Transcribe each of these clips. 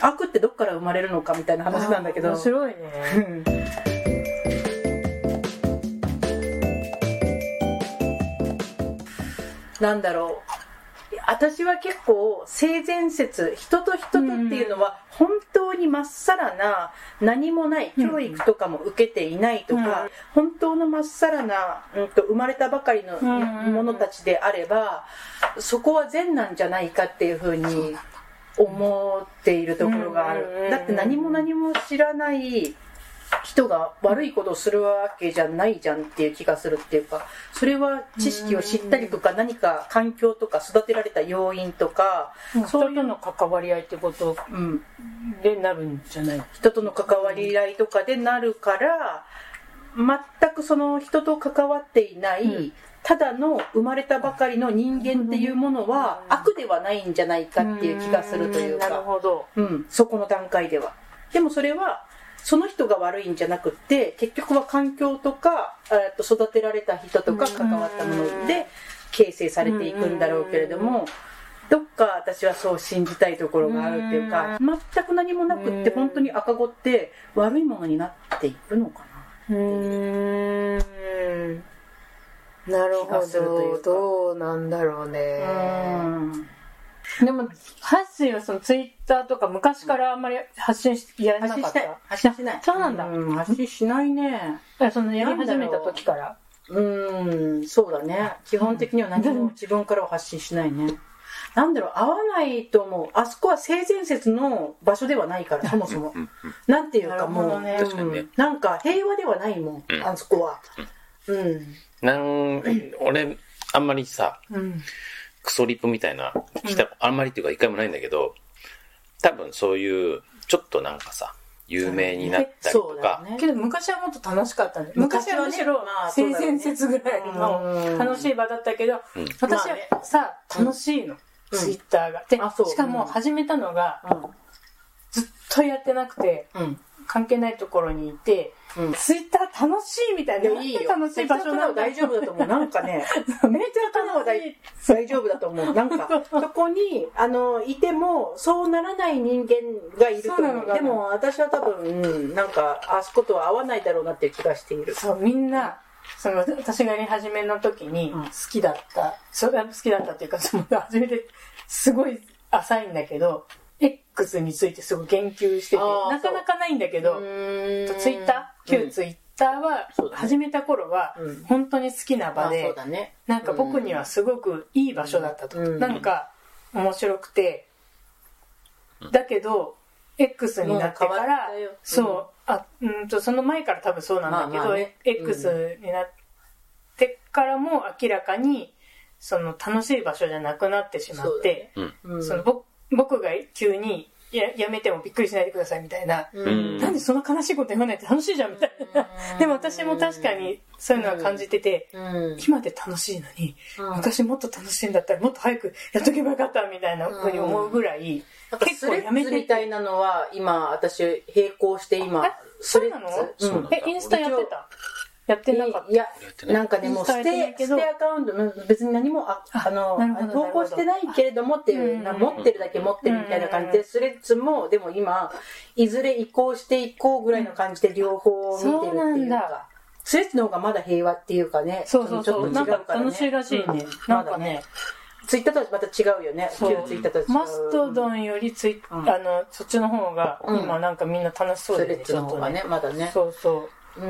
悪ってどっから生まれるのかみたいな話なんだけど。面白いね。なんだろう。私は結構性善説人と人とっていうのは本当にまっさらな何もない教育とかも受けていないとか、本当のまっさらな、うん、と生まれたばかりのものたちであればそこは善なんじゃないかっていうふうに思っているところがある。だって何も何も知らない人が悪いことをするわけじゃないじゃんっていう気がするっていうかそれは知識を知ったりとか何か環境とか育てられた要因とかそういうの関わり合いってことでなるんじゃない、人との関わり合いとかでなるから全くその人と関わっていない、うんただの生まれたばかりの人間っていうものは悪ではないんじゃないかっていう気がするというか、なるほど、うん、そこの段階では。でもそれはその人が悪いんじゃなくって結局は環境とかと育てられた人とか関わったもので形成されていくんだろうけれども。どっか私はそう信じたいところがあるっていうか全く何もなくって本当に赤子って悪いものになっていくのかなうんなるほどどうなんだろうねでも、ハッシーはそのツイッターとか昔からあんまり発信し、やらなかった？発信しない。そうなんだ。うん、発信しないね。そのやり始めた時から？うん、そうだね。基本的には何も自分からは発信しないね。なんだろう、合わないと思う。あそこは性善説の場所ではないから、そもそも。なんていうかもう、ねうん、なんか平和ではないもん、あそこは。うん。なん、俺、あんまりさ、うん。クソリップみたいな、来た、あんまりっていうか一回もないんだけど、多分そういう、ちょっとなんかさ、有名になったりとか。ね、けど昔はもっと楽しかったね。昔はむしろ、性善説ぐらいの楽しい場だったけど、私はさ、楽しいの。ツイッターが。で、しかも始めたのが、ずっとやってなくて、関係ないところにいて、うん、ツイッター楽しいみたいな。いいよ。楽しい場所なの大丈夫だと思う。なんかね、めっちゃ楽しい。大丈夫だと思う。なんか、そこに、あの、いても、そうならない人間がいると思う。でも、私は多分、うん、なんか、あそことは合わないだろうなっていう気がしている。そう、みんな、その、私がやり始めの時に、好きだった、それは好きだったっていうか、その、初めて、すごい浅いんだけど、X についてすごい言及してて、なかなかないんだけど、ツイッター旧ツイッターは、始めた頃は、本当に好きな場で、なんか僕にはすごくいい場所だったと。なんか、面白くて、だけど、X になってから、そう、あ、うんと、その前から多分そうなんだけど、X になってからも明らかに、その楽しい場所じゃなくなってしまって、その僕が急にややめてもびっくりしないでくださいみたいな、うん、なんでそんな悲しいこと言わないって楽しいじゃんみたいな、でも私も確かにそういうのは感じてて、うん、今で楽しいのに、うん、昔もっと楽しいんだったらもっと早くやっとけばよかったみたいなふうに思うぐらい、結構やめてみたいなのは今私並行して今それなの、えインスタやってた？やってなかった。いや、なんかね、もう捨て、捨てアカウント、別に何も、ああの、投稿してないけれどもっていう、持ってるだけ持ってるみたいな感じで、スレッズも、でも今、いずれ移行していこうぐらいの感じで両方見てるっていうか。スレッズの方がまだ平和っていうかね。そうそうそう。なんか楽しいらしいね。なんかね。ツイッターとはまた違うよね。旧ツイッターとは違う。マストドンよりツイッ、あの、そっちの方が、今なんかみんな楽しそうでね。スレッズの方がね、まだね。そうそう。う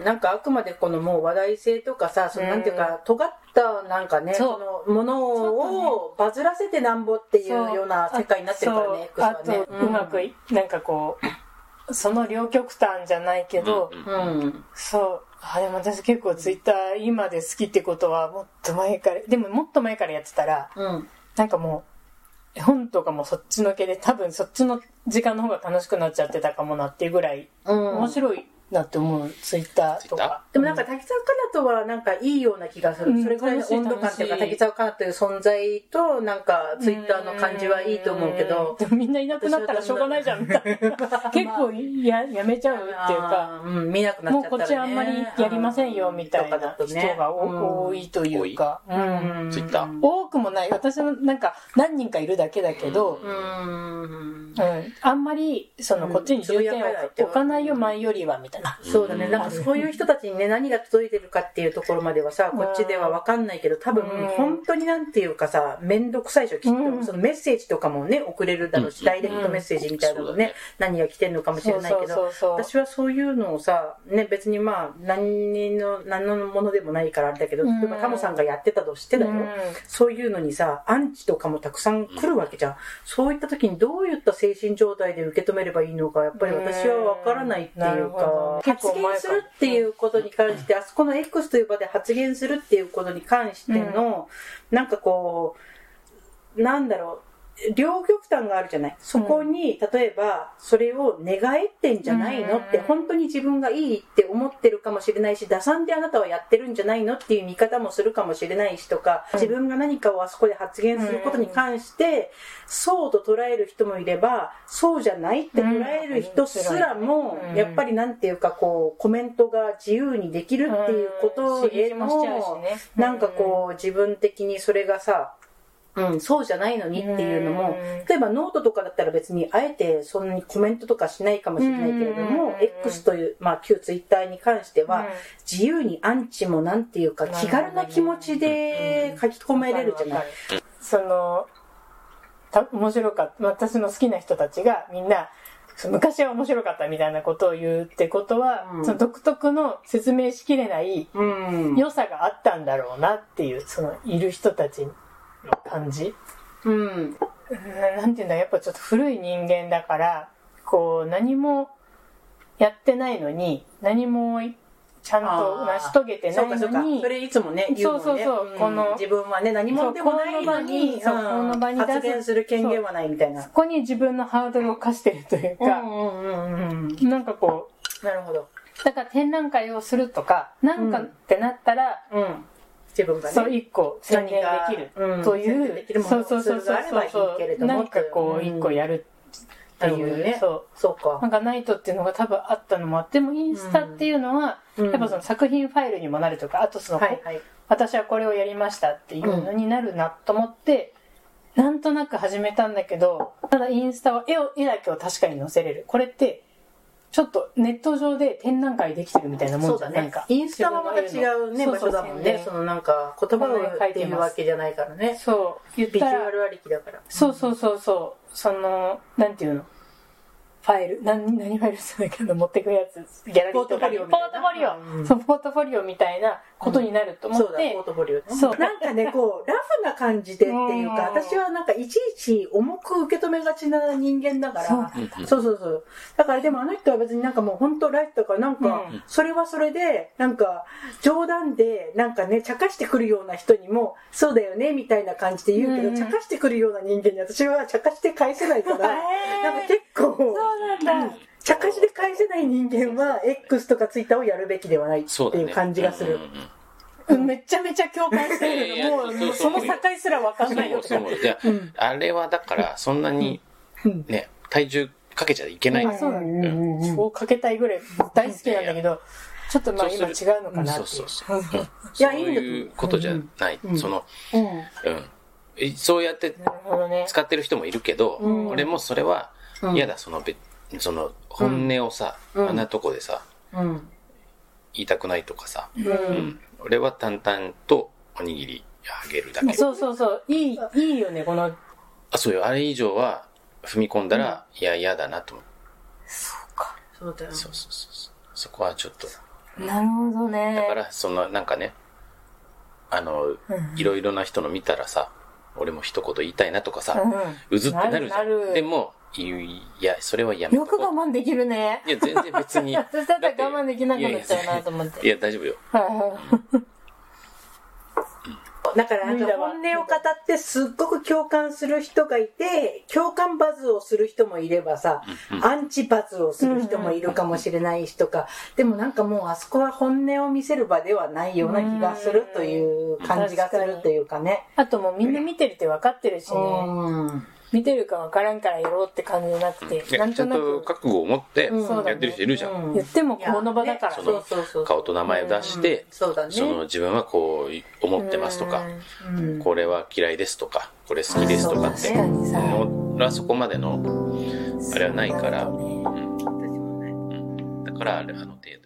ん。なんかあくまでこのもう話題性とかさそのなんていうか尖ったなんかねそのものをバズらせてなんぼっていうような世界になってるからね X はね。う。まくなんかこうその両極端じゃないけど、うん、そう。あでも私結構ツイッター今で好きってことはもっと前からでももっと前からやってたら、うん、なんかもう絵本とかもそっちのけで多分そっちの時間の方が楽しくなっちゃってたかもなっていうぐらい、面白いなって思う、ツイッターとか。でもなんか滝沢カナとはなんかいいような気がする。うんそれぐらいの温度感っていうか、滝沢カナという存在となんかツイッターの感じはいいと思うけど。でもみんないなくなったらしょうがないじゃん、みたいな。結構ややめちゃうっていうか、うん、見なくなっもうちゃったら、ね。こっちあんまりやりませんよ、みたいな人がお多いというか。ううんん。ツイッター多くもない。私のなんか何人かいるだけだけど、うん。うん、あんまりそのうんこっちに重点を置かないよ前よりはみたいな。そうだね。なんかそういう人たちにね、何が届いてるかっていうところまではさ、こっちではわかんないけど、多分うん、本当になんていうかさ、めんどくさいでしょ、きっうん。と。そのメッセージとかもね、送れるだろうし、うん。ダイレクトメッセージみたいなのもね、何が来てるのかもしれないけど、私はそういうのをさ、ね、別にまあ、何の、何のものでもないからあれだけど、うん。例えばタモさんがやってたとしてだよ。うん。そういうのにさ、アンチとかもたくさん来るわけじゃん。そういった時にどういった精神状態で受け止めればいいのか、やっぱり私はわからないっていうな発言するっていうことに関して、あそこの X という場で発言するっていうことに関しての、なんかこう、なんだろう、両極端があるじゃない。そこに、例えば、それを願えってんじゃないのって、うん。本当に自分がいいって思ってるかもしれないし、打算であなたはやってるんじゃないのっていう見方もするかもしれないしとか、自分が何かをあそこで発言することに関して、そうと捉える人もいれば、そうじゃないって捉える人すらもう、ん。やっぱりなんていうかこう、コメントが自由にできるっていうことへの、ね。なんかこう、自分的にそれがさ、うん、そうじゃないのにっていうのも、うん。例えばノートとかだったら別にあえてそんなにコメントとかしないかもしれないけれども、うん X という、まあ旧ツイッターに関しては、うん。自由にアンチもなんていうか気軽な気持ちで書き込めれるじゃない。その、た面白かった。私の好きな人たちがみんな、昔は面白かったみたいなことを言うってことは、うん。その独特の説明しきれないうん。良さがあったんだろうなっていう、そのいる人たちの感じ？うん。うんなんていうんだ、やっぱちょっと古い人間だから、こう何もやってないのに、何もちゃんと成し遂げてないのに、それいつもね言うもんねそうそうそうん。この自分はね何もでもないのにそうこの場に発言する権限はないみたいな。そこに自分のハードルを課してるというか、うんうんうんうんなんかこなるほど。う、だから展覧会をするとか、なんかってなったら、うん自分がねそう一個宣言できるという宣言できる、ものそうそうそうツールがあればいいけれどもなんかこう一個やるっていう、ね。そう。そうか。なんかナイトっていうのが多分あったのもあって、でもインスタっていうのは、うん。やっぱその作品ファイルにもなるとか、あとその、はいはい。私はこれをやりましたっていうのになるなと思って、なんとなく始めたんだけど、ただインスタは絵を、絵だけを確かに載せれる。これって、ちょっとネット上で展覧会できてるみたいなもんじゃん。なんか。インスタはまた違うね場そうそう。所だもんね。そのなんか言葉をっていうわけじゃないからね。そう。言っビジュアルありきだから。そうそうそうそう。その、なんていうの？ファイル、何、何ファイルって言うんだけど、持ってくやつ、ギャラリーとかに。ポートフォリオみたいな。ポートフォリオ。うん。そう、ポートフォリオみたいなことになると思って、そうだポートフォリオね。そう。なんかねこうラフな感じでっていうかうん。私はなんかいちいち重く受け止めがちな人間だからう。んそうそうそう。だからでもあの人は別になんかもう本当ライフとかなんかうん。それはそれでなんか冗談でなんかね茶化してくるような人にもそうだよねみたいな感じで言うけどうん。茶化してくるような人間に私は茶化して返せないから なんか結構だ。茶化しで返せない人間は X とか Twitter をやるべきではないっていう感じがするめちゃめちゃ共感してるもう、その境すらわかんないよ。そうそう。じゃうんあ、あれはだから、そんなにうん、ね、体重かけちゃいけない。あそうだね。そうかけたいぐらい大好きなんだけど、ちょっとまあ今違うのかな。そうそうそう。うんいやいいんだと思ういうことじゃない。うんその、うん。そうやって。使ってる人もいるけど、うん俺もそれはうん嫌だ、そのべ、その本音をさ、うんあんなとこでさ、うん言いたくないとかさ。俺は淡々とおにぎりあげるだけ。そうそうそう。いい、いいよね、この。あ、そうよ。あれ以上は踏み込んだら、いや、嫌だなと思う。そうだよそうそうそうそう。そこはちょっと。なるほどね。だから、その、なんかね、あの、いろいろな人の見たらさ、俺も一言言いたいなとかさ、うずってなるじゃん。でも、いや、それはやめとよく我こ慢できるね。う。いや、全然別に。私だったら我慢できなくなっちゃうなと思って。いや、大丈夫よ。はいはいだから本音を語ってすっごく共感する人がいて共感バズをする人もいればさ、アンチバズをする人もいるかもしれないしとか、でもなんかもうあそこは本音を見せる場ではないような気がするという感じがするというかね。あともうみんな見てるって分かってるしね。うん見てるか分からんからやろうって感じじゃなくて、なんとなちゃんとく覚悟を持ってうん。やってる人いるじゃん。うん。言ってもこの場だから。いやそのねそうそうそう顔と名前を出して、そうだね。その自分はこう思ってますとか、うん。これは嫌いですとか、これ好きですとかって。確かにさ。俺はそこまでの、あれはないから、そうね。うん。だからあの程度。よ。